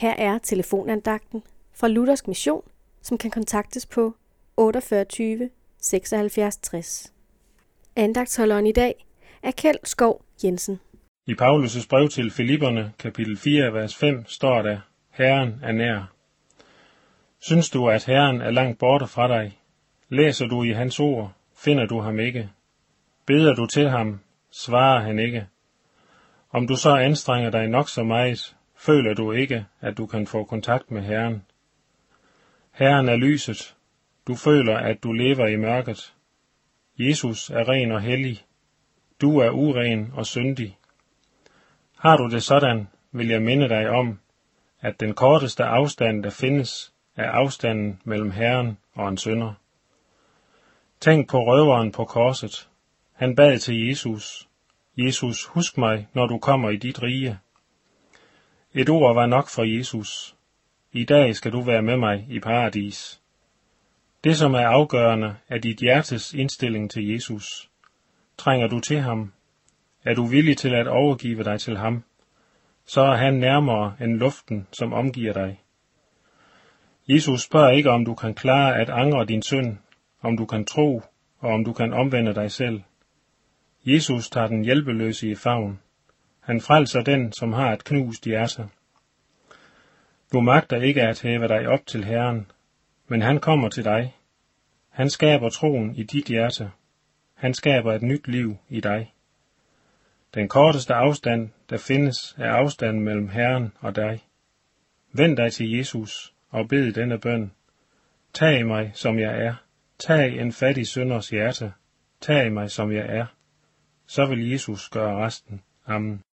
Her er telefonandagten fra Luthersk Mission, som kan kontaktes på 48 76 60. Andagtsholderen i dag er Kjeld Skov Jensen. I Paulus' brev til Filipperne, kapitel 4, vers 5, står der, Herren er nær. Synes du, at Herren er langt borte fra dig? Læser du i hans ord, finder du ham ikke. Beder du til ham, svarer han ikke. Om du så anstrenger dig nok så meget, føler du ikke, at du kan få kontakt med Herren. Herren er lyset. Du føler, at du lever i mørket. Jesus er ren og hellig. Du er uren og syndig. Har du det sådan, vil jeg minde dig om, at den korteste afstand, der findes, er afstanden mellem Herren og en synder. Tænk på røveren på korset. Han bad til Jesus. Jesus, husk mig, når du kommer i dit rige. Et ord var nok for Jesus. I dag skal du være med mig i paradis. Det, som er afgørende, er dit hjertes indstilling til Jesus. Trænger du til ham? Er du villig til at overgive dig til ham? Så er han nærmere end luften, som omgiver dig. Jesus spørger ikke, om du kan klare at angre din synd, om du kan tro, og om du kan omvende dig selv. Jesus tager den hjælpeløse i favn. Han frelser den, som har et knust hjerte. Du magter ikke at hæve dig op til Herren, men han kommer til dig. Han skaber troen i dit hjerte. Han skaber et nyt liv i dig. Den korteste afstand, der findes, er afstanden mellem Herren og dig. Vend dig til Jesus og bed denne bøn. Tag mig, som jeg er. Tag en fattig synders hjerte. Tag mig, som jeg er. Så vil Jesus gøre resten. Amen.